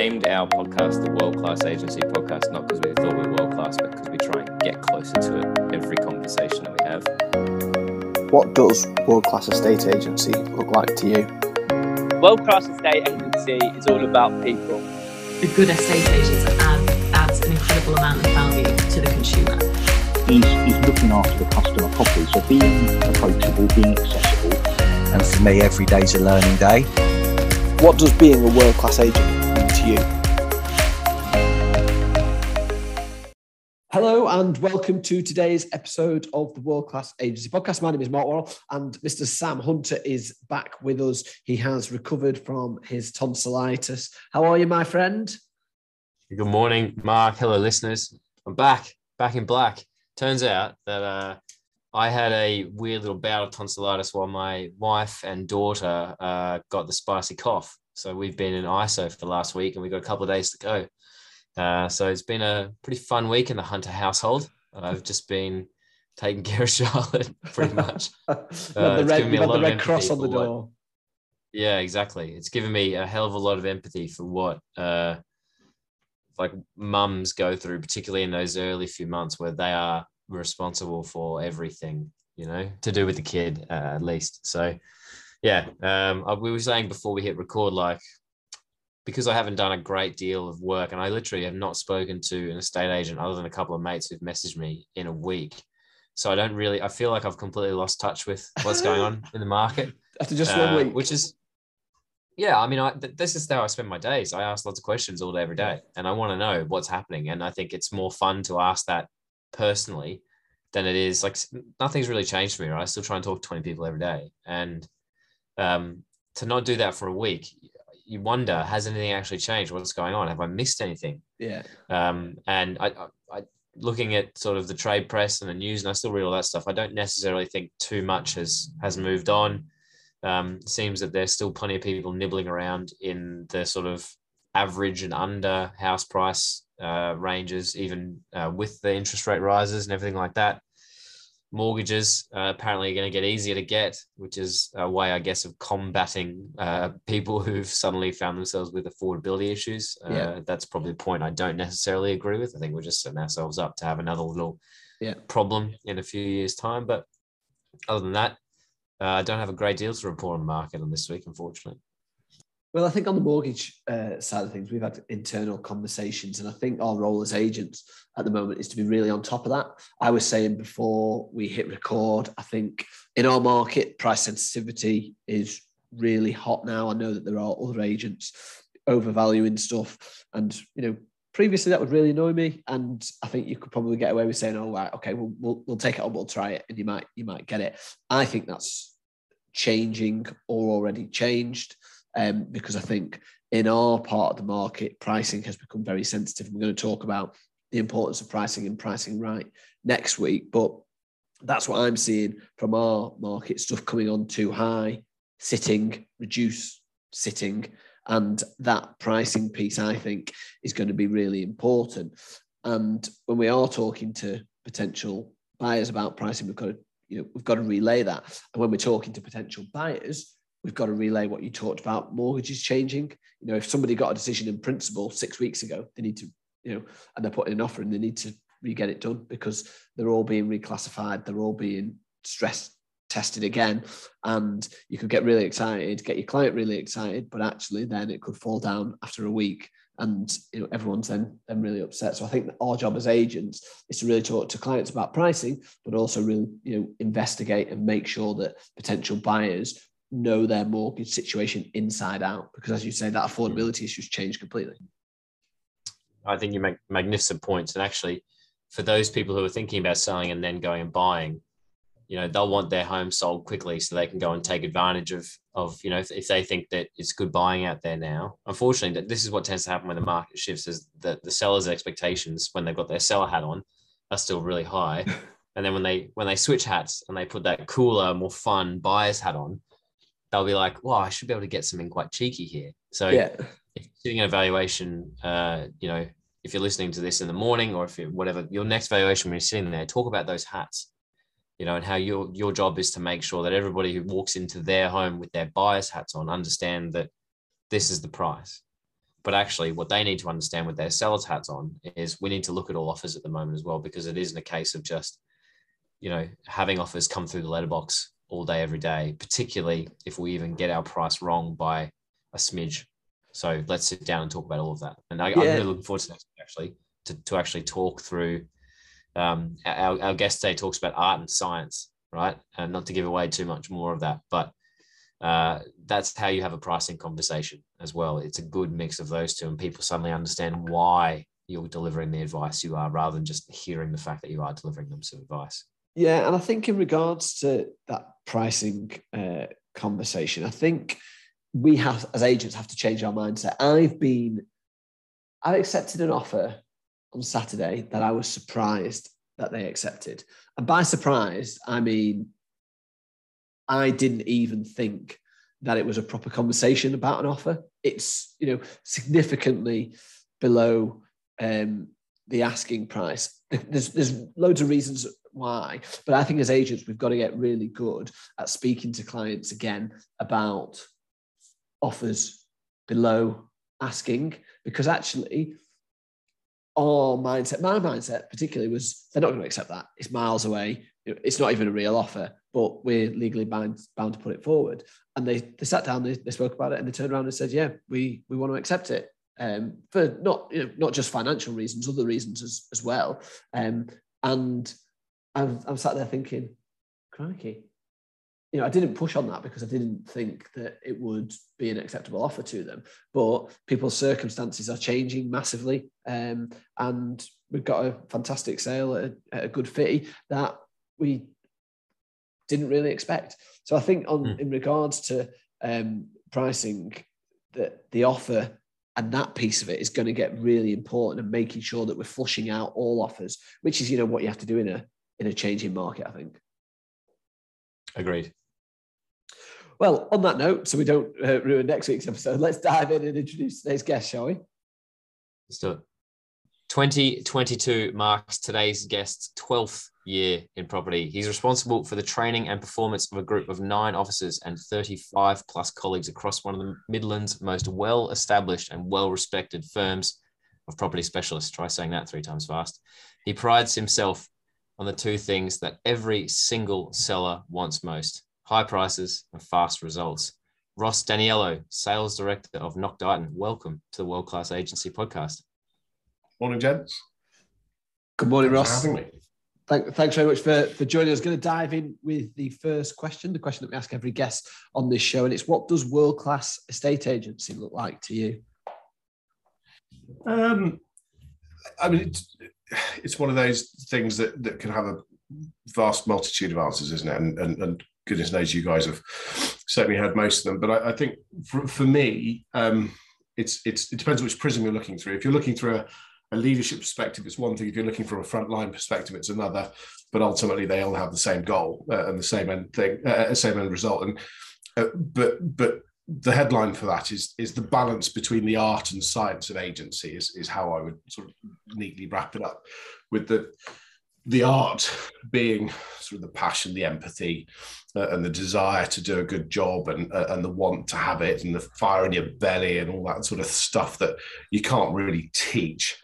named our podcast the World Class Agency Podcast not because we thought we were world class, but because we try and get closer to it every conversation that we have. What does world class estate agency look like to you? World class estate agency is all about people. A good estate agent add, adds an incredible amount of value to the consumer. He's, he's looking after the customer properly, so being approachable, being accessible. And for me, every day's a learning day. What does being a world class agent mean to you? Hello and welcome to today's episode of the World Class Agency Podcast. My name is Mark Worrell and Mr. Sam Hunter is back with us. He has recovered from his tonsillitis. How are you, my friend? Good morning, Mark. Hello, listeners. I'm back, back in black. Turns out that uh, I had a weird little bout of tonsillitis while my wife and daughter uh, got the spicy cough. So we've been in ISO for the last week and we've got a couple of days to go. Uh, so it's been a pretty fun week in the Hunter household. I've just been taking care of Charlotte pretty much. Uh, the red, the red cross on the door. What, yeah, exactly. It's given me a hell of a lot of empathy for what uh, like mums go through, particularly in those early few months where they are responsible for everything, you know, to do with the kid uh, at least. So, yeah, um, we were saying before we hit record, like, because I haven't done a great deal of work and I literally have not spoken to an estate agent other than a couple of mates who've messaged me in a week. So I don't really, I feel like I've completely lost touch with what's going on in the market. After just one uh, week. Which is, yeah, I mean, I, this is how I spend my days. I ask lots of questions all day, every day, and I want to know what's happening. And I think it's more fun to ask that personally than it is like nothing's really changed for me. Right? I still try and talk to 20 people every day. And um, to not do that for a week, you wonder, has anything actually changed? What's going on? Have I missed anything? Yeah. Um, and I, I, I, looking at sort of the trade press and the news, and I still read all that stuff. I don't necessarily think too much has has moved on. Um, seems that there's still plenty of people nibbling around in the sort of average and under house price uh, ranges, even uh, with the interest rate rises and everything like that. Mortgages uh, apparently are going to get easier to get, which is a way, I guess, of combating uh, people who've suddenly found themselves with affordability issues. Uh, yeah. That's probably a point I don't necessarily agree with. I think we're just setting ourselves up to have another little yeah. problem in a few years' time. But other than that, uh, I don't have a great deal to report on the market on this week, unfortunately. Well, I think on the mortgage uh, side of things, we've had internal conversations, and I think our role as agents at the moment is to be really on top of that. I was saying before we hit record, I think in our market, price sensitivity is really hot now. I know that there are other agents overvaluing stuff, and you know, previously that would really annoy me, and I think you could probably get away with saying, "Oh, right, okay, we'll, we'll we'll take it on, we'll try it," and you might you might get it. I think that's changing or already changed um, because I think in our part of the market, pricing has become very sensitive. We're going to talk about the importance of pricing and pricing right next week, but that's what I'm seeing from our market stuff coming on too high, sitting, reduce, sitting. And that pricing piece, I think, is going to be really important. And when we are talking to potential buyers about pricing, we've got to, you know, we've got to relay that. And when we're talking to potential buyers, we've got to relay what you talked about. Mortgages changing. You know if somebody got a decision in principle six weeks ago they need to you know and they're putting an offer and they need to re-get it done because they're all being reclassified they're all being stress tested again. And you could get really excited get your client really excited but actually then it could fall down after a week and you know everyone's then then really upset. So i think our job as agents is to really talk to clients about pricing but also really you know investigate and make sure that potential buyers know their mortgage situation inside out because as you say that hmm. affordability issues changed completely. I think you make magnificent points and actually for those people who are thinking about selling and then going and buying you know they'll want their home sold quickly so they can go and take advantage of of you know if, if they think that it's good buying out there now. Unfortunately that this is what tends to happen when the market shifts is that the seller's expectations when they've got their seller hat on are still really high. And then when they when they switch hats and they put that cooler more fun buyer's hat on they'll be like, well, I should be able to get something quite cheeky here. So yeah. if you're sitting in a valuation, uh, you know, if you're listening to this in the morning or if you whatever your next valuation when you're sitting there, talk about those hats, you know, and how your your job is to make sure that everybody who walks into their home with their buyer's hats on understand that this is the price. but actually, what they need to understand with their sellers hats on is we need to look at all offers at the moment as well, because it isn't a case of just, you know, having offers come through the letterbox all day, every day, particularly if we even get our price wrong by a smidge. So let's sit down and talk about all of that. And I, I'm Yeah. really looking forward to next week, actually to, to actually talk through. Um, our, our guest today talks about art and science, right? And not to give away too much more of that, but uh, that's how you have a pricing conversation as well. It's a good mix of those two, and people suddenly understand why you're delivering the advice you are, rather than just hearing the fact that you are delivering them some advice. Yeah, and I think in regards to that pricing uh, conversation, I think we have as agents have to change our mindset. I've been, I've accepted an offer on Saturday that I was surprised that they accepted, and by surprised I mean I didn't even think that it was a proper conversation about an offer. It's you know significantly below um, the asking price. There's there's loads of reasons why, but I think as agents we've got to get really good at speaking to clients again about offers below asking because actually our mindset, my mindset particularly was they're not going to accept that. It's miles away. It's not even a real offer, but we're legally bound, bound to put it forward. And they, they sat down, they, they spoke about it, and they turned around and said, "Yeah, we we want to accept it." Um, for not you know not just financial reasons, other reasons as, as well. Um, and I'm, I'm sat there thinking, crikey, you know, I didn't push on that because I didn't think that it would be an acceptable offer to them. But people's circumstances are changing massively, um, and we've got a fantastic sale at a, at a good fee that we didn't really expect. So I think on Mm. in regards to um, pricing, that the offer and that piece of it is going to get really important and making sure that we're flushing out all offers, which is you know what you have to do in a in a changing market. I think. Agreed. Well, on that note, so we don't uh, ruin next week's episode, let's dive in and introduce today's guest, shall we? Let's do it. 2022 marks today's guest's 12th year in property. He's responsible for the training and performance of a group of nine officers and 35 plus colleagues across one of the Midlands' most well established and well respected firms of property specialists. Try saying that three times fast. He prides himself on the two things that every single seller wants most high prices and fast results. Ross D'Aniello, Sales Director of Nock Deighton, welcome to the World Class Agency podcast. Morning, gents. Good morning, Thanks for Ross. having me. Thank, thanks very much for, for joining us. Going to dive in with the first question, the question that we ask every guest on this show, and it's what does world class estate agency look like to you? Um, I mean, it's, one of those things that, that can have a vast multitude of answers, isn't it? And, and, and goodness knows you guys have certainly had most of them. But I, I think for, for me, um, it's, it's, it depends which prism you're looking through. If you're looking through a, a leadership perspective, it's one thing. If you're looking from a frontline perspective, it's another. But ultimately, they all have the same goal uh, and the same end thing, uh, same end result. And uh, but but the headline for that is is the balance between the art and science of agency is, is how I would sort of neatly wrap it up with the the art being sort of the passion the empathy uh, and the desire to do a good job and uh, and the want to have it and the fire in your belly and all that sort of stuff that you can't really teach.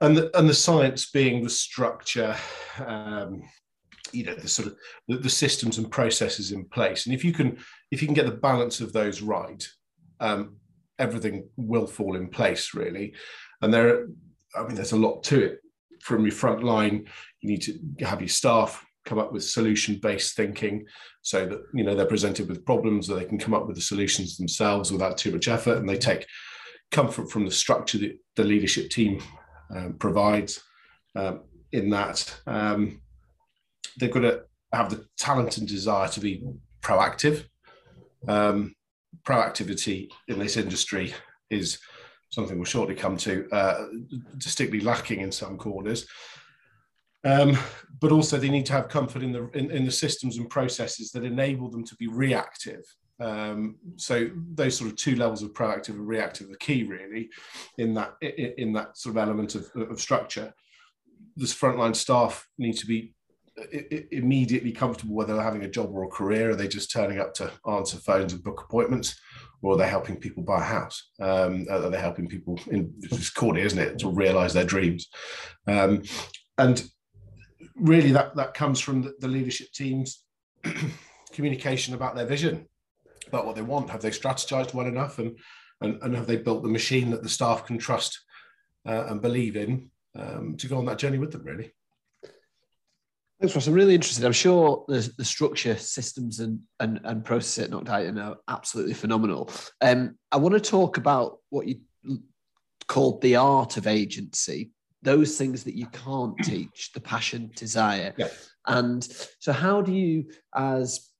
And the, and the science being the structure um, you know the sort of the, the systems and processes in place. And if you can if you can get the balance of those right um, everything will fall in place really. And there i mean there's a lot to it. From your front line you need to have your staff come up with solution based thinking so that you know they're presented with problems that they can come up with the solutions themselves without too much effort. And they take comfort from the structure that the leadership team um, provides um, in that. Um, they've got to have the talent and desire to be proactive. Um, proactivity in this industry is something we'll shortly come to, uh, distinctly lacking in some corners. Um, but also, they need to have comfort in the in, in, the systems and processes that enable them to be reactive. Um, so those sort of two levels of proactive and reactive are key, really, in that in, in that sort of element of, of structure. This frontline staff need to be immediately comfortable whether they're having a job or a career are they just turning up to answer phones and book appointments or are they helping people buy a house? Um, are they helping people? In, it's corny, isn't it, to realize their dreams? Um, and really, that that comes from the, the leadership teams communication about their vision, about what they want. Have they strategized well enough, and and, and have they built the machine that the staff can trust uh, and believe in um, to go on that journey with them? Really. Thanks, Ross. I'm really interested. I'm sure the, the structure, systems, and and, and process at Iron are absolutely phenomenal. Um, I want to talk about what you called the art of agency, those things that you can't teach, the passion, desire. Yeah. And so, how do you, as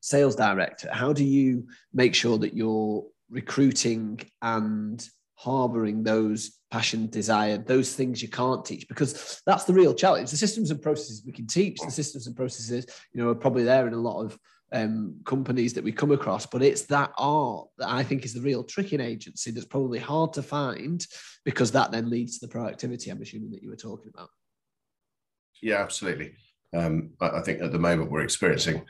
sales director, how do you make sure that you're recruiting and harboring those passion, desire, those things you can't teach, because that's the real challenge. The systems and processes we can teach, the systems and processes, you know, are probably there in a lot of um, companies that we come across, but it's that art that I think is the real trick in agency that's probably hard to find because that then leads to the productivity, I'm assuming that you were talking about. Yeah, absolutely. Um, I, think at the moment we're experiencing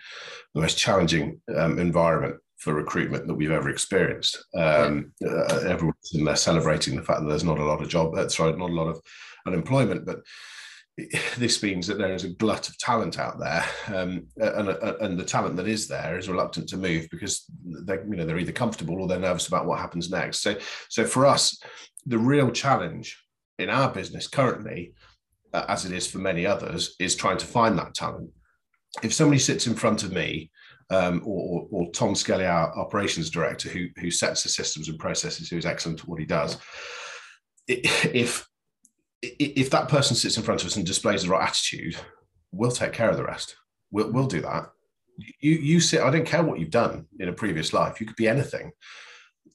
the most challenging um, environment for recruitment that we've ever experienced. Um, uh, everyone's in there celebrating the fact that there's not a lot of job, uh, sorry, not a lot of unemployment, but this means that there is a glut of talent out there, um, and, uh, and the talent that is there is reluctant to move because they, you know, they're either comfortable or they're nervous about what happens next. So, so for us, the real challenge in our business currently, uh, as it is for many others, is trying to find that talent. If somebody sits in front of me um, or, or, Tom Skelly, our operations director, who, who sets the systems and processes, who is excellent at what he does. If if that person sits in front of us and displays the right attitude, we'll take care of the rest. We'll, we'll do that. You you sit. I don't care what you've done in a previous life. You could be anything.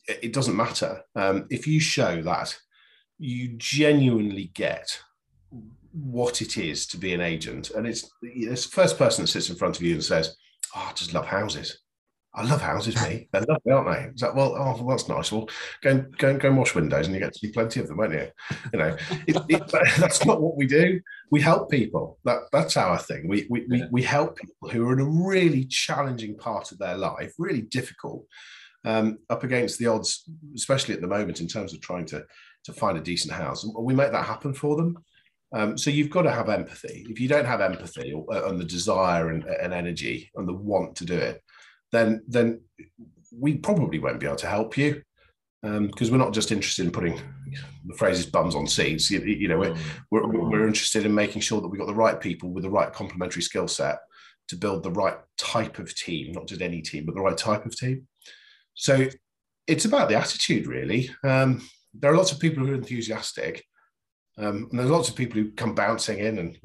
It doesn't matter. Um, if you show that you genuinely get what it is to be an agent, and it's it's the first person that sits in front of you and says, oh, I just love houses. I love houses, mate. They're lovely, aren't they? It's like, well, oh, well, that's nice. Well, go go and go and wash windows, and you get to see plenty of them, won't you? You know, it, it, that's not what we do. We help people. That that's our thing. We we, we we help people who are in a really challenging part of their life, really difficult, um, up against the odds, especially at the moment in terms of trying to to find a decent house. And we make that happen for them. Um, so you've got to have empathy. If you don't have empathy or, uh, and the desire and, and energy and the want to do it, then then we probably won't be able to help you because um, we're not just interested in putting the phrases bums on seats. You, you know, we're, we're, we're interested in making sure that we've got the right people with the right complementary skill set to build the right type of team, not just any team, but the right type of team. So it's about the attitude, really. Um, there are lots of people who are enthusiastic, um, and there's lots of people who come bouncing in and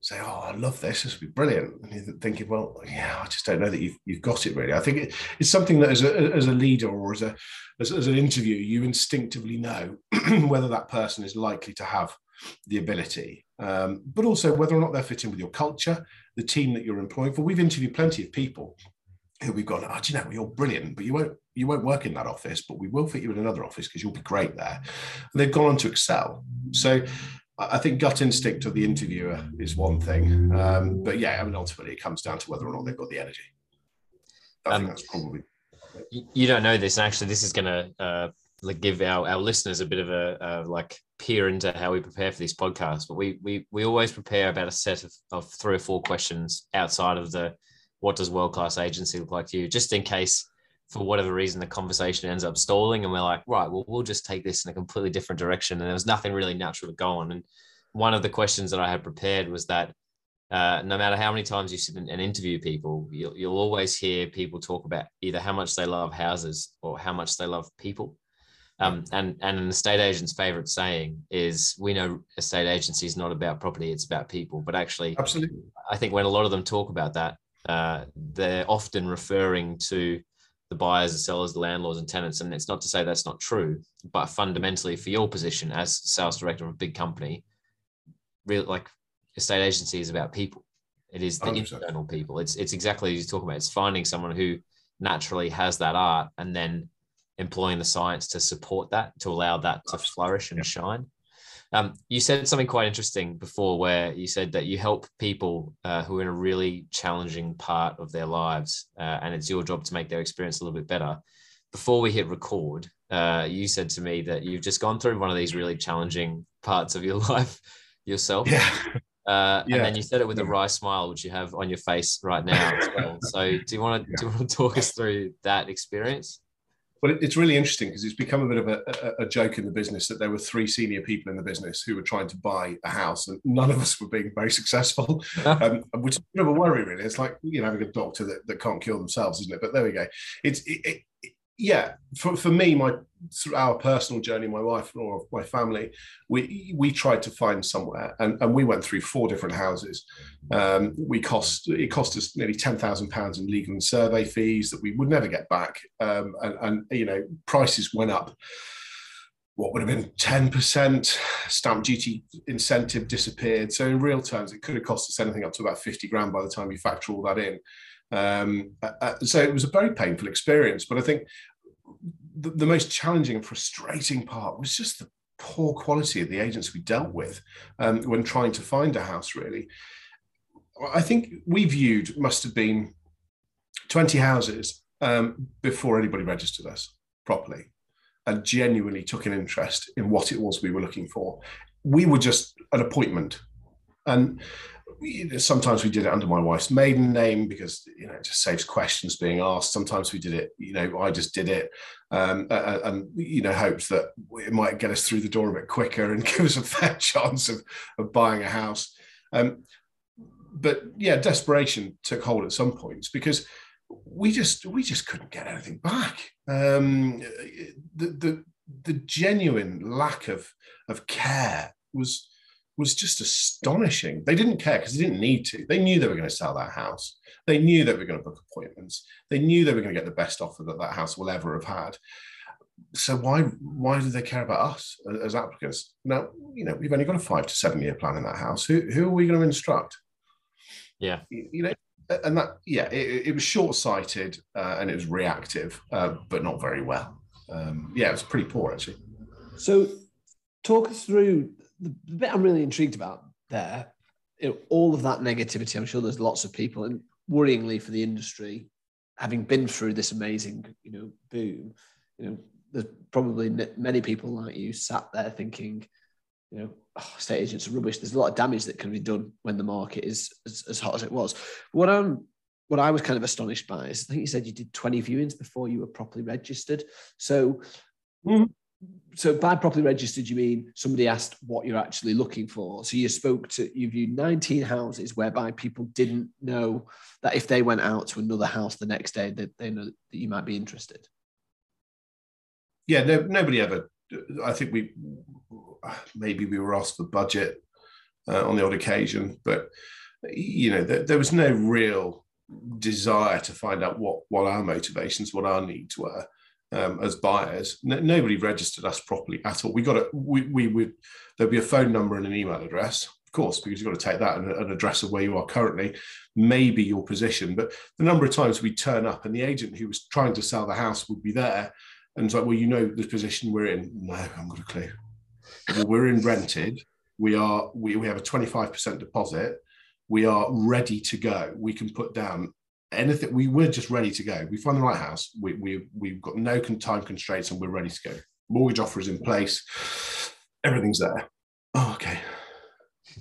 say, "Oh, I love this. This would be brilliant." And you're thinking, "Well, yeah, I just don't know that you've, you've got it really." I think it, it's something that as a as a leader or as a as, as an interviewer, you instinctively know whether that person is likely to have the ability, um, but also whether or not they're fitting with your culture, the team that you're employing for. We've interviewed plenty of people who we've gone, oh, do you know, you're brilliant, but you won't you won't work in that office, but we will fit you in another office because you'll be great there. And they've gone on to excel. So I think gut instinct of the interviewer is one thing, um, but yeah, I mean, ultimately it comes down to whether or not they've got the energy. I um, think that's probably. You don't know this, and actually, this is going to uh, give our, our listeners a bit of a uh, like peer into how we prepare for this podcast. But we we we always prepare about a set of, of three or four questions outside of the what does world class agency look like to you, just in case for whatever reason the conversation ends up stalling and we're like right well we'll just take this in a completely different direction and there was nothing really natural to go on. And one of the questions that i had prepared was that uh, no matter how many times you sit and interview people you'll, you'll always hear people talk about either how much they love houses or how much they love people. Um, and and an estate agent's favorite saying is we know estate agency is not about property it's about people. But actually absolutely. I think when a lot of them talk about that uh, they're often referring to the buyers, the sellers, the landlords, and tenants. And it's not to say that's not true, but fundamentally, for your position as sales director of a big company, real like estate agency is about people. It is the 100%. internal people. It's it's exactly as you talk about. It's finding someone who naturally has that art and then employing the science to support that, to allow that to flourish and shine. Um, you said something quite interesting before, where you said that you help people uh, who are in a really challenging part of their lives, uh, and it's your job to make their experience a little bit better. before we hit record, uh, you said to me that you've just gone through one of these really challenging parts of your life yourself. Yeah. Uh, Yeah. And then you said it with a wry smile, which you have on your face right now as well. So, do you want to do you want to talk us through that experience? Well, it- it's really interesting because it's become a bit of a, a, a joke in the business that there were three senior people in the business who were trying to buy a house, and none of us were being very successful, um, which is a bit of a worry, really. It's like you know having a doctor that, that can't cure themselves, isn't it? But there we go. It's it, it, it- yeah. For, for me, my through our personal journey, my wife or my family, we we tried to find somewhere, and, and we went through four different houses. Um, we cost it cost us nearly ten thousand pounds in legal and survey fees that we would never get back, um, and, and you know prices went up. What would have been ten percent stamp duty incentive disappeared. So in real terms, it could have cost us anything up to about fifty grand by the time you factor all that in. Um, uh, uh, so it was a very painful experience. But I think the, the most challenging and frustrating part was just the poor quality of the agents we dealt with um, when trying to find a house. Really, I think we viewed must have been 20 houses um, before anybody registered us properly and genuinely took an interest in what it was we were looking for. We were just an appointment. And sometimes we did it under my wife's maiden name because you know it just saves questions being asked. Sometimes we did it, you know, I just did it, um, and, and you know hoped that it might get us through the door a bit quicker and give us a fair chance of, of buying a house. Um, but yeah, desperation took hold at some points because we just we just couldn't get anything back. Um, the the the genuine lack of of care was was just astonishing. They didn't care because they didn't need to. They knew they were going to sell that house. They knew they were going to book appointments. They knew they were going to get the best offer that that house will ever have had. So why why do they care about us as applicants? Now you know we've only got a five to seven year plan in that house. Who who are we going to instruct? Yeah. You you know, and that yeah, it, it was short sighted uh, and it was reactive, uh, but not very well. Um, yeah, it was pretty poor actually. So, talk us through the, bit I'm really intrigued about there. You know, all of that negativity. I'm sure there's lots of people, and worryingly for the industry, having been through this amazing, you know, boom. You know, there's probably many people like you sat there thinking, you know, oh, estate agents are rubbish. There's a lot of damage that can be done when the market is as, as hot as it was. What I'm what I was kind of astonished by is I think you said you did 20 viewings before you were properly registered. So Mhm. So by properly registered, you mean somebody asked what you're actually looking for. So you spoke to you viewed 19 houses whereby people didn't know that if they went out to another house the next day, that they know that you might be interested. yeah, no, nobody ever. I think we maybe we were asked for budget uh, on the odd occasion, but you know there, there was no real desire to find out what what our motivations, what our needs were um, as buyers. No, nobody registered us properly at all. We got a we we would there'd be a phone number and an email address, of course, because you've got to take that and an address of where you are currently, maybe your position. But the number of times we turn up and the agent who was trying to sell the house would be there and it's like, well, you know the position we're in. No, I haven't got a clue. Well, we're in rented. We are we, we have a 25% deposit. We are ready to go. We can put down anything. We were just ready to go. We find the right house. We, we, we've got no con- time constraints and we're ready to go. Mortgage offer is in place. Everything's there. Oh, okay.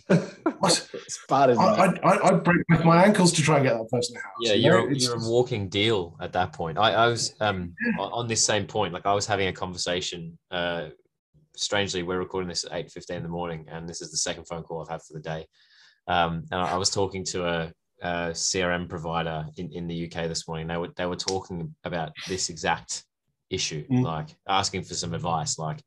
What? It's bad, isn't I, it? I, I, I'd break both my ankles to try and get that person a house. Yeah, you know? you're, a, It's- you're a walking deal at that point. I, I was um, on on this same point. Like I was having a conversation. Uh, strangely, we're recording this at eight fifteen in the morning, and this is the second phone call I've had for the day. Um, and I, I was talking to a, a CRM provider in, in the UK this morning. They were they were talking about this exact issue, Mm. like asking for some advice. Like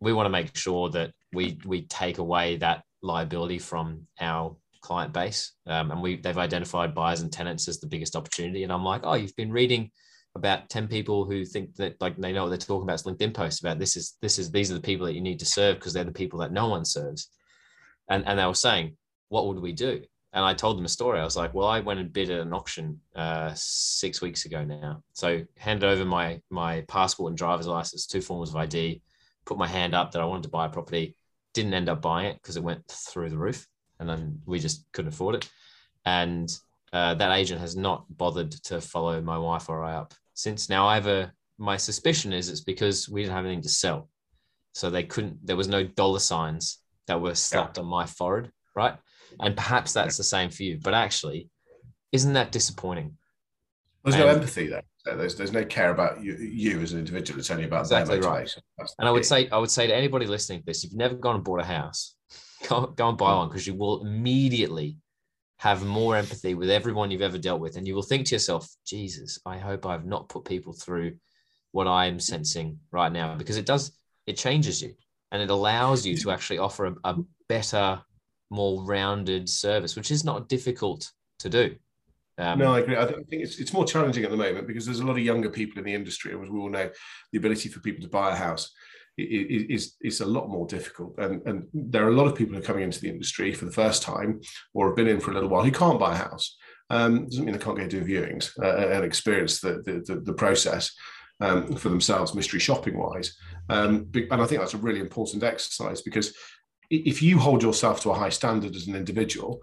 we want to make sure that we we take away that liability from our client base, um, and we they've identified buyers and tenants as the biggest opportunity. And I'm like, oh, you've been reading about 10 people who think that like they know what they're talking about. It's LinkedIn posts about this is this is these are the people that you need to serve because they're the people that no one serves. And and they were saying, what would we do? And I told them a story. I was like, well, I went and bid at an auction uh, six weeks ago now. So handed over my my passport and driver's license, two forms of ID, put my hand up that I wanted to buy a property. Didn't end up buying it because it went through the roof, and then we just couldn't afford it. And uh, that agent has not bothered to follow my wife or I up since. Now I have a my suspicion is it's because we didn't have anything to sell, so they couldn't. There was no dollar signs that were slapped on my forehead, right? And perhaps that's the same for you, but actually, isn't that disappointing? There's no empathy there. There's there's no care about you, you as an individual. It's only about Exactly right. That's And I would key. say, I would say to anybody listening to this, if you've never gone and bought a house, go, go and buy mm. one because you will immediately have more empathy with everyone you've ever dealt with. And you will think to yourself, Jesus, I hope I've not put people through what I'm sensing right now because it does, it changes you and it allows you to actually offer a, a better, more rounded service, which is not difficult to do. Um, no, I agree. I think it's it's more challenging at the moment because there's a lot of younger people in the industry, and as we all know, the ability for people to buy a house is is a lot more difficult. And and there are a lot of people who are coming into the industry for the first time or have been in for a little while who can't buy a house. Um, doesn't mean they can't go do viewings uh, and experience the the, the, the process. Um, for themselves, mystery shopping wise, um, and I think that's a really important exercise because if you hold yourself to a high standard as an individual,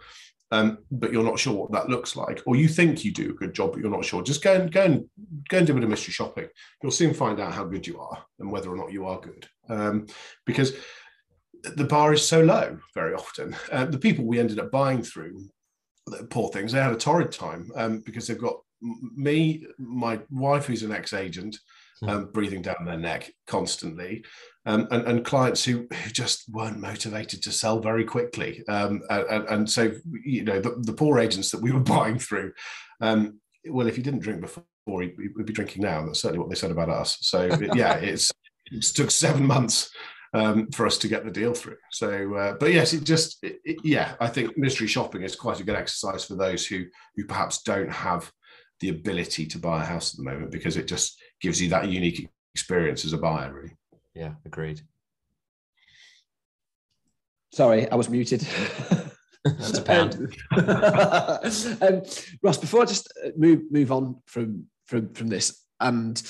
um, but you're not sure what that looks like, or you think you do a good job, but you're not sure. Just go and go and go and do a bit of mystery shopping. You'll soon find out how good you are and whether or not you are good, um, because the bar is so low very often. Uh, the people we ended up buying through, poor things, they had a torrid time um, because they've got me, my wife, who's an ex-agent, um, breathing down their neck constantly, um, and, and clients who, who just weren't motivated to sell very quickly. Um, and, and- so, you know, the, the poor agents that we were buying through, um, well, if he didn't drink before, he he would be drinking now. That's certainly what they said about us. So, yeah, it's it took seven months um, for us to get the deal through. So, uh, but yes, it just, it, it- yeah, I think mystery shopping is quite a good exercise for those who who perhaps don't have the ability to buy a house at the moment because it just gives you that unique experience as a buyer, really. yeah, agreed. Sorry, I was muted. That's a pound. um, Ross, before I just uh, move move on from from from this, and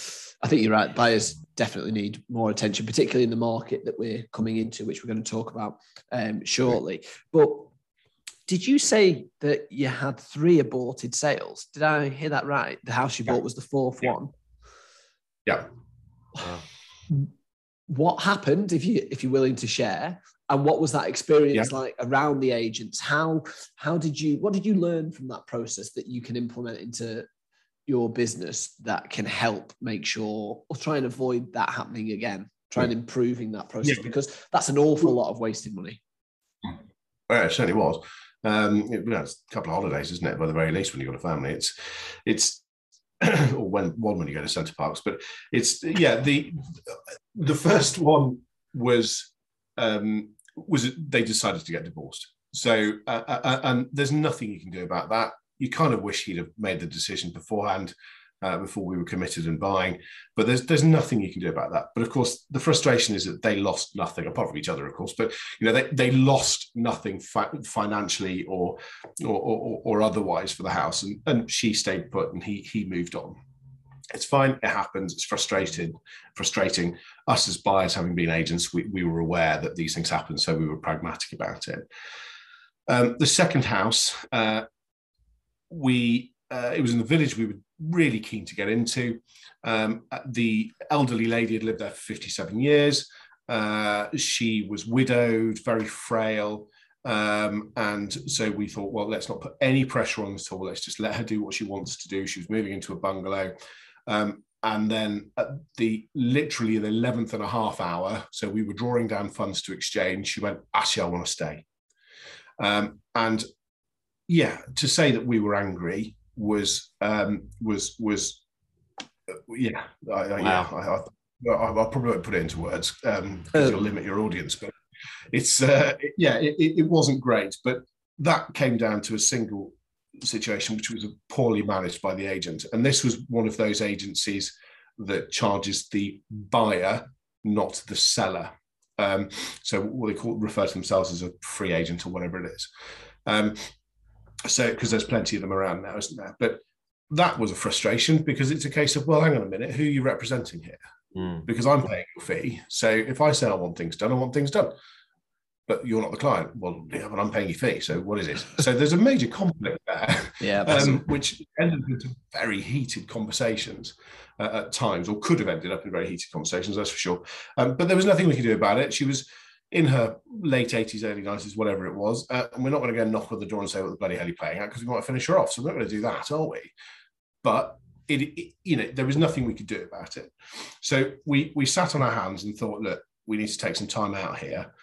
I think you're right. Buyers definitely need more attention, particularly in the market that we're coming into, which we're going to talk about um, shortly. But did you say that you had three aborted sales? Did I hear that right? The house you Yeah. bought was the fourth Yeah. one. Yeah. What happened if you if you're willing to share and what was that experience like around the agents how how did you what did you learn from that process that you can implement into your business that can help make sure or try and avoid that happening again try and improving that process Yeah. because that's an awful lot of wasted money Well, it certainly was. Um, you know, it's a couple of holidays, isn't it? By the very least, when you've got a family, it's it's or when one when you go to Center Parcs, but it's yeah. The the first one was um, was they decided to get divorced. So uh, uh, and there's nothing you can do about that. You kind of wish he'd have made the decision beforehand. Uh, before we were committed and buying, but there's there's nothing you can do about that. But of course, the frustration is that they lost nothing apart from each other, of course. But you know, they, they lost nothing fi- financially or or, or or otherwise for the house, and, and she stayed put, and he he moved on. It's fine. It happens. It's frustrating. Frustrating. Us as buyers, having been agents, we, we were aware that these things happen, so we were pragmatic about it. Um, the second house, uh, we uh, it was in the village we were really keen to get into. Um, the elderly lady had lived there for 57 years. Uh, she was widowed, very frail. Um, and so we thought, well, let's not put any pressure on at all. Let's just let her do what she wants to do. She was moving into a bungalow. Um, and then at the literally the 11th and a half hour, so we were drawing down funds to exchange. She went, actually, I want to stay. Um, and yeah, to say that we were angry was um, was was uh, yeah, I, I, yeah. I, I, I, I probably won't put it into words um, because you'll limit your audience, but it's uh, yeah, it, it it wasn't great, but that came down to a single situation which was poorly managed by the agent, and this was one of those agencies that charges the buyer, not the seller. Um, so what they call refer to themselves as a free agent or whatever it is. Um, so because there's plenty of them around now, isn't there? But that was a frustration because it's a case of well, hang on a minute, who are you representing here? Mm. Because I'm paying your fee. So if I say I want things done, I want things done. but you're not the client. Well, yeah, but I'm paying your fee. So what is it? So there's a major conflict there, Yeah, um, which ended up into very heated conversations uh, at times, or could have ended up in very heated conversations, that's for sure. Um, but there was nothing we could do about it. She was in her late 80s, early 90s, whatever it was. Uh, and we're not going to go knock on the door and say, what the bloody hell are you playing at? Because we might finish her off. So we're not going to do that, are we? But it, it, you know, there was nothing we could do about it. So we we sat on our hands and thought, look, we need to take some time out here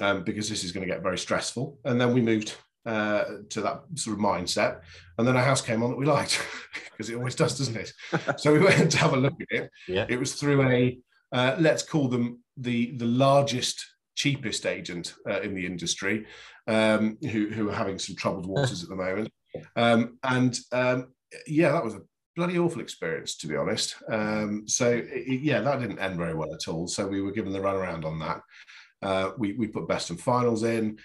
um, because this is going to get very stressful. And then we moved uh, to that sort of mindset. And then a house came on that we liked because it always does, doesn't it? so we went to have a look at it. Yeah. It was through a uh, let's call them the the largest cheapest agent uh, in the industry um, who, who are having some troubled waters at the moment. Um, and um, yeah, that was a bloody awful experience, to be honest. Um, so it, yeah, that didn't end very well at all. So we were given the runaround on that. Uh, we, we put best and finals in.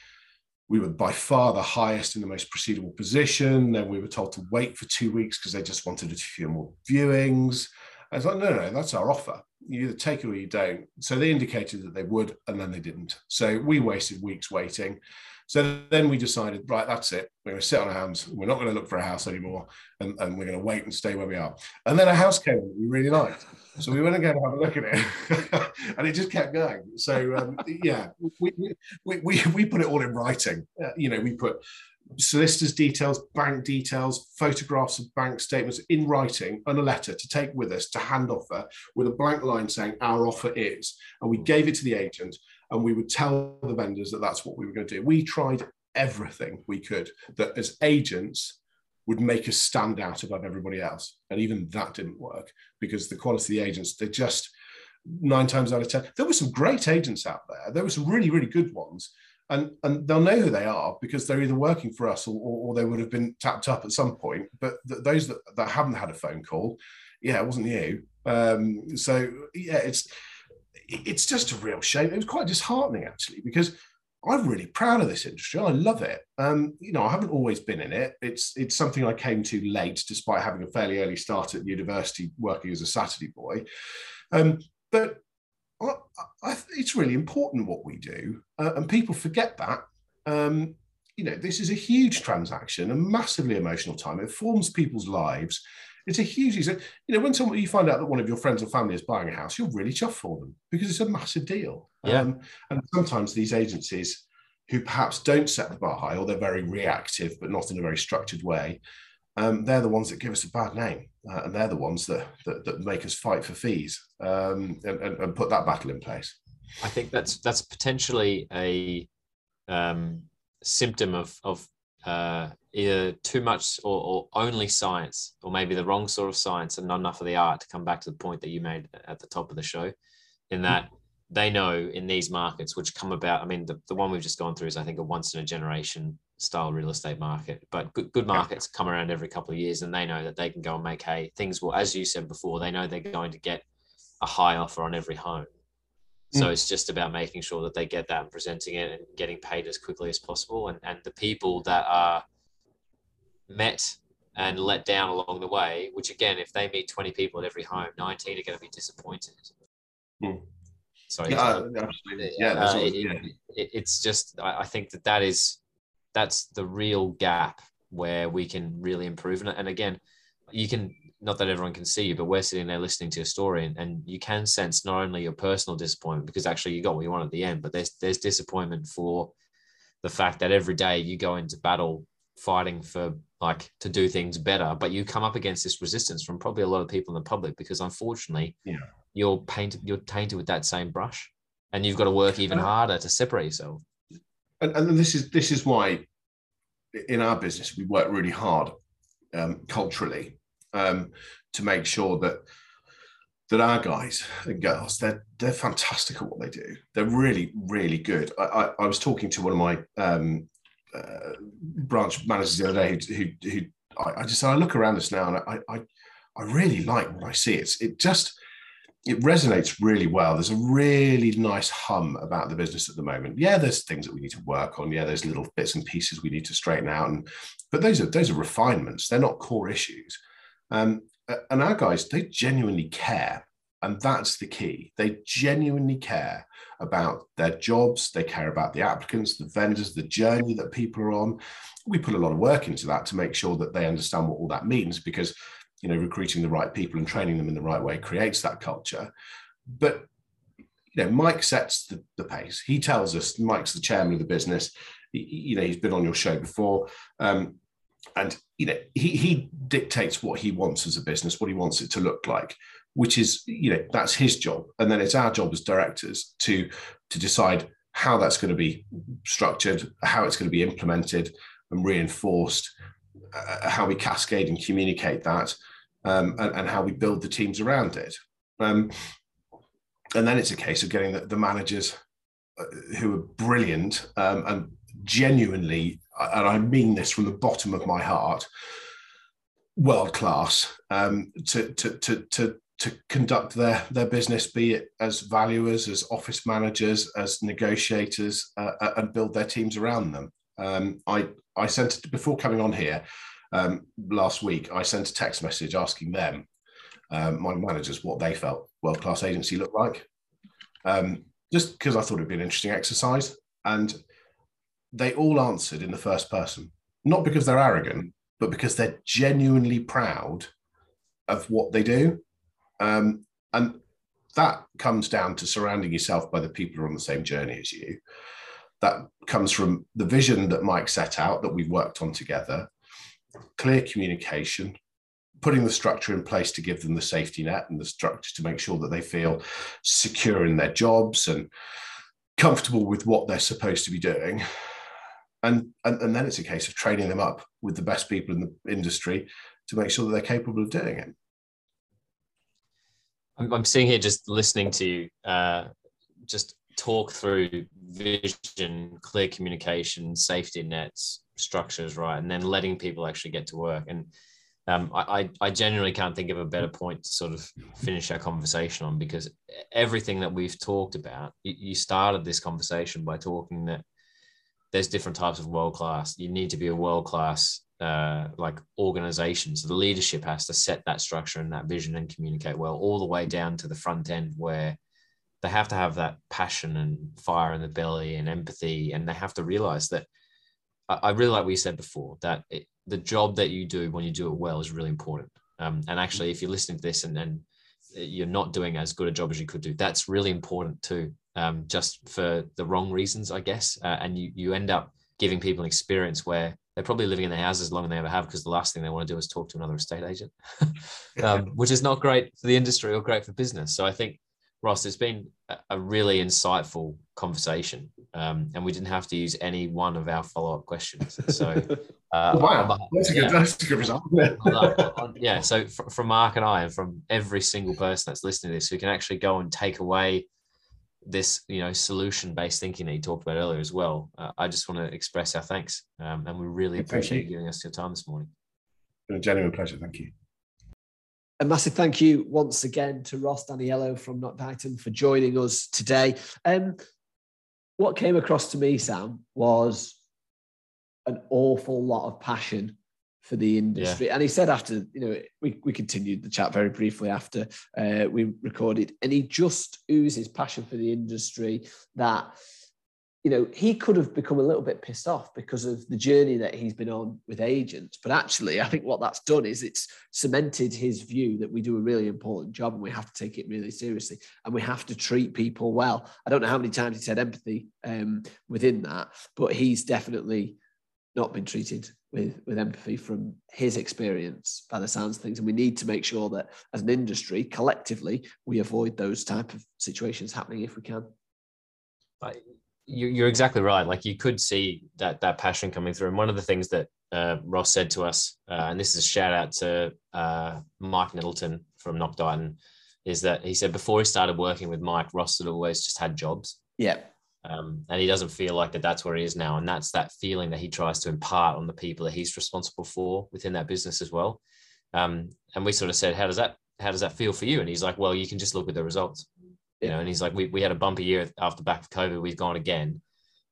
We were by far the highest in the most proceedable position. Then we were told to wait for two weeks because they just wanted a few more viewings. I was like, no, no, that's our offer. You either take it or you don't. So they indicated that they would, and then they didn't. So we wasted weeks waiting. So then we decided, right, that's it. We're going to sit on our hands. We're not going to look for a house anymore, and, and we're going to wait and stay where we are. And then a house came that we really liked. So we went and go have a look at it, and it just kept going. So um, yeah, we, we, we, we put it all in writing. Uh, you know, we put solicitors' details, bank details, photographs of bank statements in writing and a letter to take with us to hand offer with a blank line saying our offer is. And we hmm. gave it to the agent and we would tell the vendors that that's what we were going to do. We tried everything we could that as agents would make us stand out above everybody else. And even that didn't work because the quality of the agents, they just nine times out of 10, there were some great agents out there. There were some really, really good ones and and they'll know who they are because they're either working for us or, or, they would have been tapped up at some point. But th- those that, that haven't had a phone call, yeah, it wasn't you. Um, so yeah, it's it's just a real shame. It was quite disheartening actually because I'm really proud of this industry. I love it. Um, you know, I haven't always been in it. It's it's something I came to late, despite having a fairly early start at university, working as a Saturday boy. Um, but I, I, it's really important what we do, uh, and people forget that. Um, you know, this is a huge transaction, a massively emotional time. It forms people's lives. It's a huge, you know, when someone you find out that one of your friends or family is buying a house, you're really chuffed for them because it's a massive deal. Yeah. Um, and sometimes these agencies who perhaps don't set the bar high or they're very reactive, but not in a very structured way, um, they're the ones that give us a bad name, uh, and they're the ones that, that, that make us fight for fees um, and, and, and, put that battle in place. I think that's that's potentially a um, symptom of of uh, either too much or, or, only science, or maybe the wrong sort of science and not enough of the art. To come back to the point that you made at the top of the show, in that they know in these markets which come about. I mean, the, the one we've just gone through is I think a once in a generation style real estate market. But good, good markets come around every couple of years, and they know that they can go and make hay. Things will, as you said before, they know they're going to get a high offer on every home. So mm. it's just about making sure that they get that and presenting it and getting paid as quickly as possible. And and the people that are met and let down along the way, which again, if they meet 20 people at every home, 19 are going to be disappointed. Mm. Sorry. Yeah, uh, absolutely. Yeah, uh, it, yeah. It, it's just, I think that that is that's the real gap where we can really improve. And, and again, you can not that everyone can see you, but we're sitting there listening to your story, and, and you can sense not only your personal disappointment because actually you got what you want at the end, but there's there's disappointment for the fact that every day you go into battle fighting for like to do things better, but you come up against this resistance from probably a lot of people in the public because unfortunately, yeah. you're painted you're tainted with that same brush, and you've got to work even harder to separate yourself and, and this is this is why in our business we work really hard um, culturally um, to make sure that that our guys and girls they're they're fantastic at what they do. They're really really good. I, I, I was talking to one of my um, uh, branch managers the other day who, who, who I, I, just I look around us now and I, I I really like what I see. It's it just it resonates really well. There's a really nice hum about the business at the moment. Yeah, there's things that we need to work on. Yeah, there's little bits and pieces we need to straighten out. And but those are those are refinements. They're not core issues. Um, and our guys, they genuinely care And that's the key. They genuinely care about their jobs, they care about the applicants, the vendors, the journey that people are on. We put a lot of work into that to make sure that they understand what all that means because you know recruiting the right people and training them in the right way creates that culture. But you know, Mike sets the, the pace. He tells us Mike's the chairman of the business. He, you know, he's been on your show before. Um, and you know he he dictates what he wants as a business what he wants it to look like which is you know that's his job and then it's our job as directors to to decide how that's going to be structured how it's going to be implemented and reinforced uh, how we cascade and communicate that um, and, and, how we build the teams around it um, and then it's a case of getting the, the managers uh, who are brilliant um, and genuinely and i mean this from the bottom of my heart world class um, to, to, to, to, to conduct their, their business, be it as valuers, as office managers, as negotiators, uh, uh and build their teams around them. Um, I, I sent it before coming on here um, last week, I sent a text message asking them, um, my managers, what they felt world class agency looked like. Um, just because I thought it'd be an interesting exercise. And they all answered in the first person, not because they're arrogant, but because they're genuinely proud of what they do. Um, and that comes down to surrounding yourself by the people who are on the same journey as you. That comes from the vision that Mike set out that we've worked on together, clear communication, putting the structure in place to give them the safety net and the structure to make sure that they feel secure in their jobs and comfortable with what they're supposed to be doing. And, and, and then it's a case of training them up with the best people in the industry to make sure that they're capable of doing it. I'm, sitting here just listening to you, uh, just talk through vision, clear communication, safety nets, structures, right, and then letting people actually get to work. And um, I, I genuinely can't think of a better point to sort of finish our conversation on because everything that we've talked about, you, started this conversation by talking that there's different types of world class. You need to be a world class uh, like organization. So the leadership has to set that structure and that vision and communicate well, all the way down to the front end where they have to have that passion and fire in the belly and empathy, and they have to realize that. I, really like what you said before that it, the job that you do when you do it well is really important. Um, and actually, if you're listening to this and, and you're not doing as good a job as you could do, that's really important too. Um, just for the wrong reasons, I guess. Uh, and you you end up giving people an experience where they're probably living in their houses longer than they ever have because the last thing they want to do is talk to another estate agent, um, which is not great for the industry or great for business. So I think, Ross, it's been a really insightful conversation, um, and we didn't have to use any one of our follow-up questions. So, uh, wow, that's a good, yeah. that's a good result. yeah. So from Mark and I, and from every single person that's listening to this, who can actually go and take away this you know solution based thinking that you talked about earlier as well uh, i just want to express our thanks um, and we really appreciate you giving us your time this morning been a genuine pleasure thank you a massive thank you once again to ross D'Aniello from Nock Deighton for joining us today um, what came across to me sam was an awful lot of passion for the industry. Yeah. And he said after, you know, we, we continued the chat very briefly after uh, we recorded, and he just oozes passion for the industry that, you know, he could have become a little bit pissed off because of the journey that he's been on with agents. But actually, I think what that's done is it's cemented his view that we do a really important job and we have to take it really seriously and we have to treat people well. I don't know how many times he said empathy um, within that, but he's definitely not been treated with with empathy from his experience by the sounds of things and we need to make sure that as an industry collectively we avoid those type of situations happening if we can you're exactly right. Like you could see that that passion coming through. And one of the things that uh, ross said to us uh, and this is a shout out to uh, mike nettleton from Nock Deighton, is that he said before he started working with mike ross had always just had jobs. Yeah. Um, and he doesn't feel like that that's where he is now. And that's that feeling that he tries to impart on the people that he's responsible for within that business as well. Um, and we sort of said how does that how does that feel for you? And he's like well you can just look at the results you know and he's like we, we had a bumpy year after back of covid we've gone again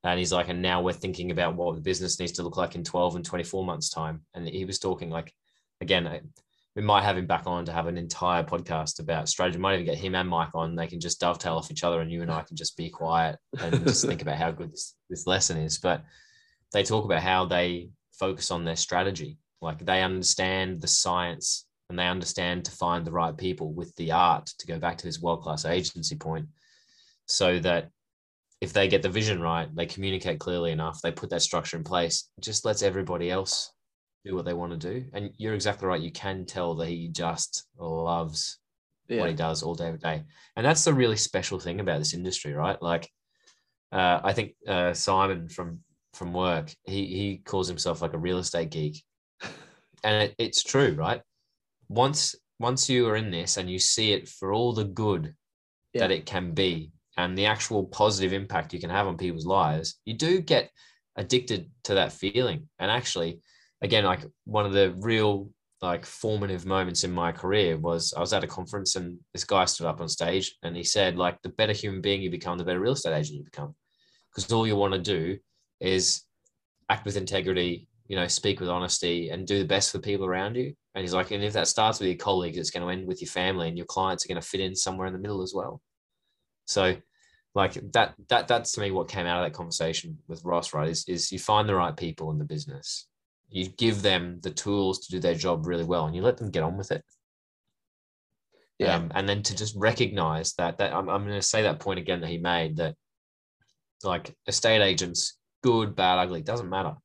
and he's like and now we're thinking about what the business needs to look like in 12 and 24 months time and he was talking like again we might have him back on to have an entire podcast about strategy. We might even get him and Mike on. They can just dovetail off each other, and you and I can just be quiet and just think about how good this, this lesson is. But they talk about how they focus on their strategy. Like they understand the science and they understand to find the right people with the art to go back to this world class agency point so that if they get the vision right, they communicate clearly enough, they put that structure in place, just lets everybody else do what they want to do. And you're exactly right. You can tell that he just loves Yeah. what he does all day, every day. And that's the really special thing about this industry, right? Like, uh, I think uh, Simon from from work, he he calls himself like a real estate geek, and it, it's true, right? Once once you are in this and you see it for all the good Yeah. that it can be and the actual positive impact you can have on people's lives, you do get addicted to that feeling. And actually, again, like one of the real like formative moments in my career was I was at a conference and this guy stood up on stage and he said, like, the better human being you become, the better real estate agent you become. Because all you want to do is act with integrity, you know, speak with honesty and do the best for people around you. And he's like, and if that starts with your colleagues, it's going to end with your family and your clients are going to fit in somewhere in the middle as well. So like that, that, that's to me what came out of that conversation with Ross, right? Is, is you find the right people in the business. You give them the tools to do their job really well and you let them get on with it. Yeah. Um, and then to just recognize that, that I'm, I'm going to say that point again that he made that like estate agents, good, bad, ugly, doesn't matter.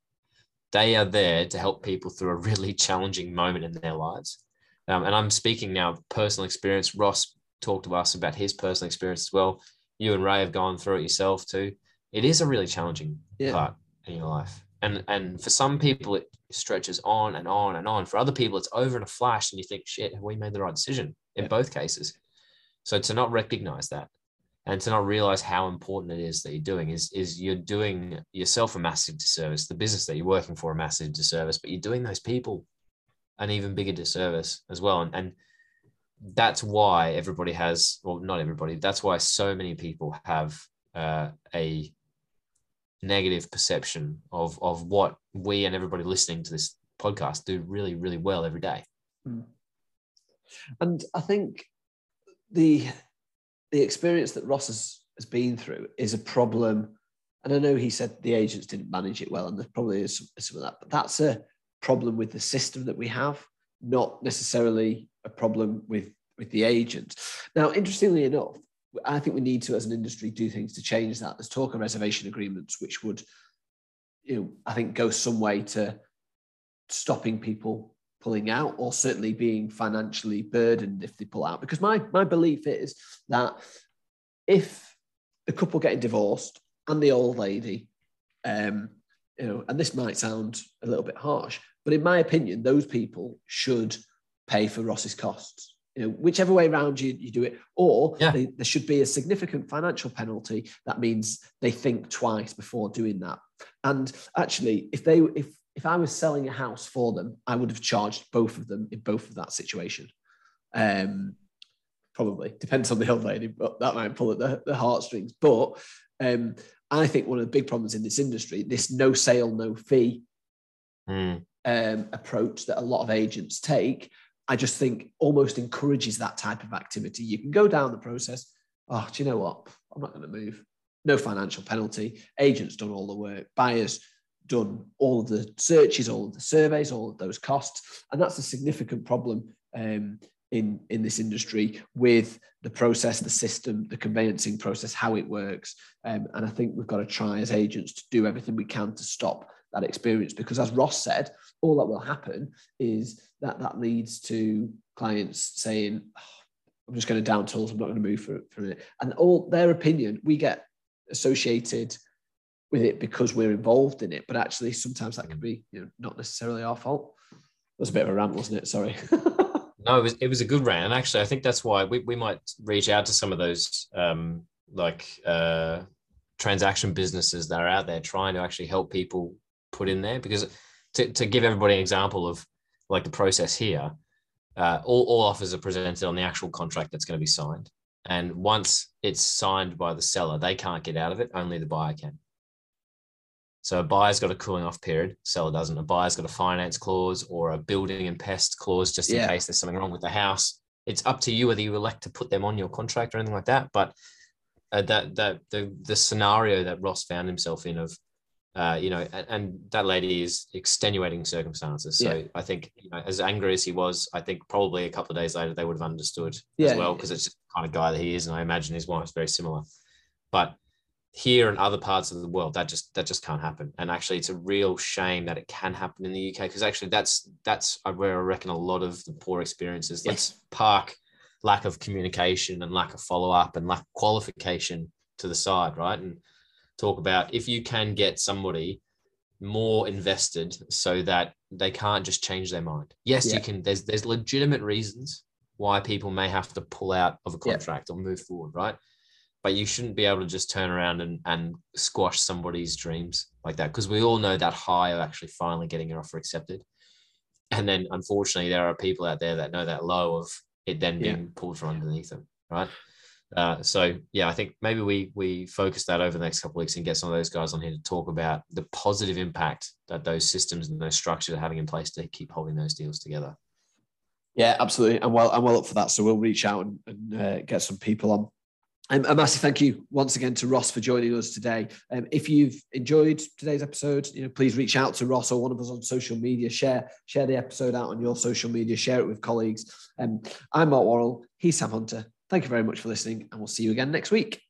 They are there to help people through a really challenging moment in their lives. Um, and I'm speaking now of personal experience. Ross talked to us about his personal experience as well. You and Ray have gone through it yourself too. It is a really challenging Yeah. part in your life. And and for some people it stretches on and on and on. For other people, it's over in a flash, and you think, shit, have we made the right decision in Yeah. both cases? So to not recognize that and to not realize how important it is that you're doing is is you're doing yourself a massive disservice, the business that you're working for a massive disservice, but you're doing those people an even bigger disservice as well. And, and that's why everybody has, well, not everybody, that's why so many people have uh, a negative perception of of what we and everybody listening to this podcast do really, really well every day. And I think the the experience that Ross has, has been through is a problem. And I know he said the agents didn't manage it well, and there probably is some, some of that, but that's a problem with the system that we have, not necessarily a problem with with the agent. Now, interestingly enough, I think we need to, as an industry, do things to change that. There's talk of reservation agreements, which would, you know, I think go some way to stopping people pulling out or certainly being financially burdened if they pull out. Because my my belief is that if the couple getting divorced and the old lady um you know and this might sound a little bit harsh but in my opinion those people should pay for ross's costs. You know whichever way around you, you do it. Or Yeah. they, there should be a significant financial penalty that means they think twice before doing that. And actually if they if if I was selling a house for them, I would have charged both of them in both of that situation. Um, probably depends on the old lady, but that might pull at the, the heartstrings. But um, I think one of the big problems in this industry, this no sale, no fee Mm. um, approach that a lot of agents take, I just think almost encourages that type of activity. You can go down the process. Oh, do you know what? I'm not going to move. No financial penalty. Agents done all the work. Buyers done all of the searches, all of the surveys, all of those costs, and that's a significant problem um, in in this industry with the process, the system, the conveyancing process, how it works. Um, and I think we've got to try as agents to do everything we can to stop that experience because, as Ross said, all that will happen is that that leads to clients saying. "Oh, I'm just going to down tools. I'm not going to move for, for it. And all their opinion, we get associated with it because we're involved in it. But actually, sometimes that can be you know, not necessarily our fault. That was a bit of a rant, wasn't it? Sorry. No, it was it was a good rant, and actually, I think that's why we, we might reach out to some of those um, like uh, transaction businesses that are out there trying to actually help people put in there. Because to, to give everybody an example of like the process here, uh, all all offers are presented on the actual contract that's going to be signed, and once it's signed by the seller, they can't get out of it. Only the buyer can. So a buyer's got a cooling off period, seller doesn't. A buyer's got a finance clause or a building and pest clause just in Yeah. case there's something wrong with the house. It's up to you whether you elect to put them on your contract or anything like that. But uh, that that the the scenario that Ross found himself in of uh, you know, and, and that lady is extenuating circumstances. So Yeah. I think, you know, as angry as he was, I think probably a couple of days later they would have understood Yeah. as well because it's just the kind of guy that he is, and I imagine his wife's very similar. But here and other parts of the world, that just that just can't happen. And actually, it's a real shame that it can happen in the UK because actually that's that's uh, where I reckon a lot of the poor experiences. Yes. Let's park lack of communication and lack of follow up and lack of qualification to the side, right? And talk about if you can get somebody more invested so that they can't just change their mind. Yes, Yeah. you can. There's there's legitimate reasons why people may have to pull out of a Yeah. contract or move forward, right? But you shouldn't be able to just turn around and, and squash somebody's dreams like that because we all know that high of actually finally getting your offer accepted. And then unfortunately, there are people out there that know that low of it then Yeah. being pulled from underneath them, right? Uh, so yeah, I think maybe we we focus that over the next couple of weeks and get some of those guys on here to talk about the positive impact that those systems and those structures are having in place to keep holding those deals together. Yeah, absolutely. I'm well, I'm well up for that. So we'll reach out and, and uh, get some people on. Um, a massive thank you once again to Ross for joining us today. Um, if you've enjoyed today's episode, you know, please reach out to Ross or one of us on social media. Share share the episode out on your social media. Share it with colleagues. Um, I'm Mark Worrell. He's Sam Hunter. Thank you very much for listening, and we'll see you again next week.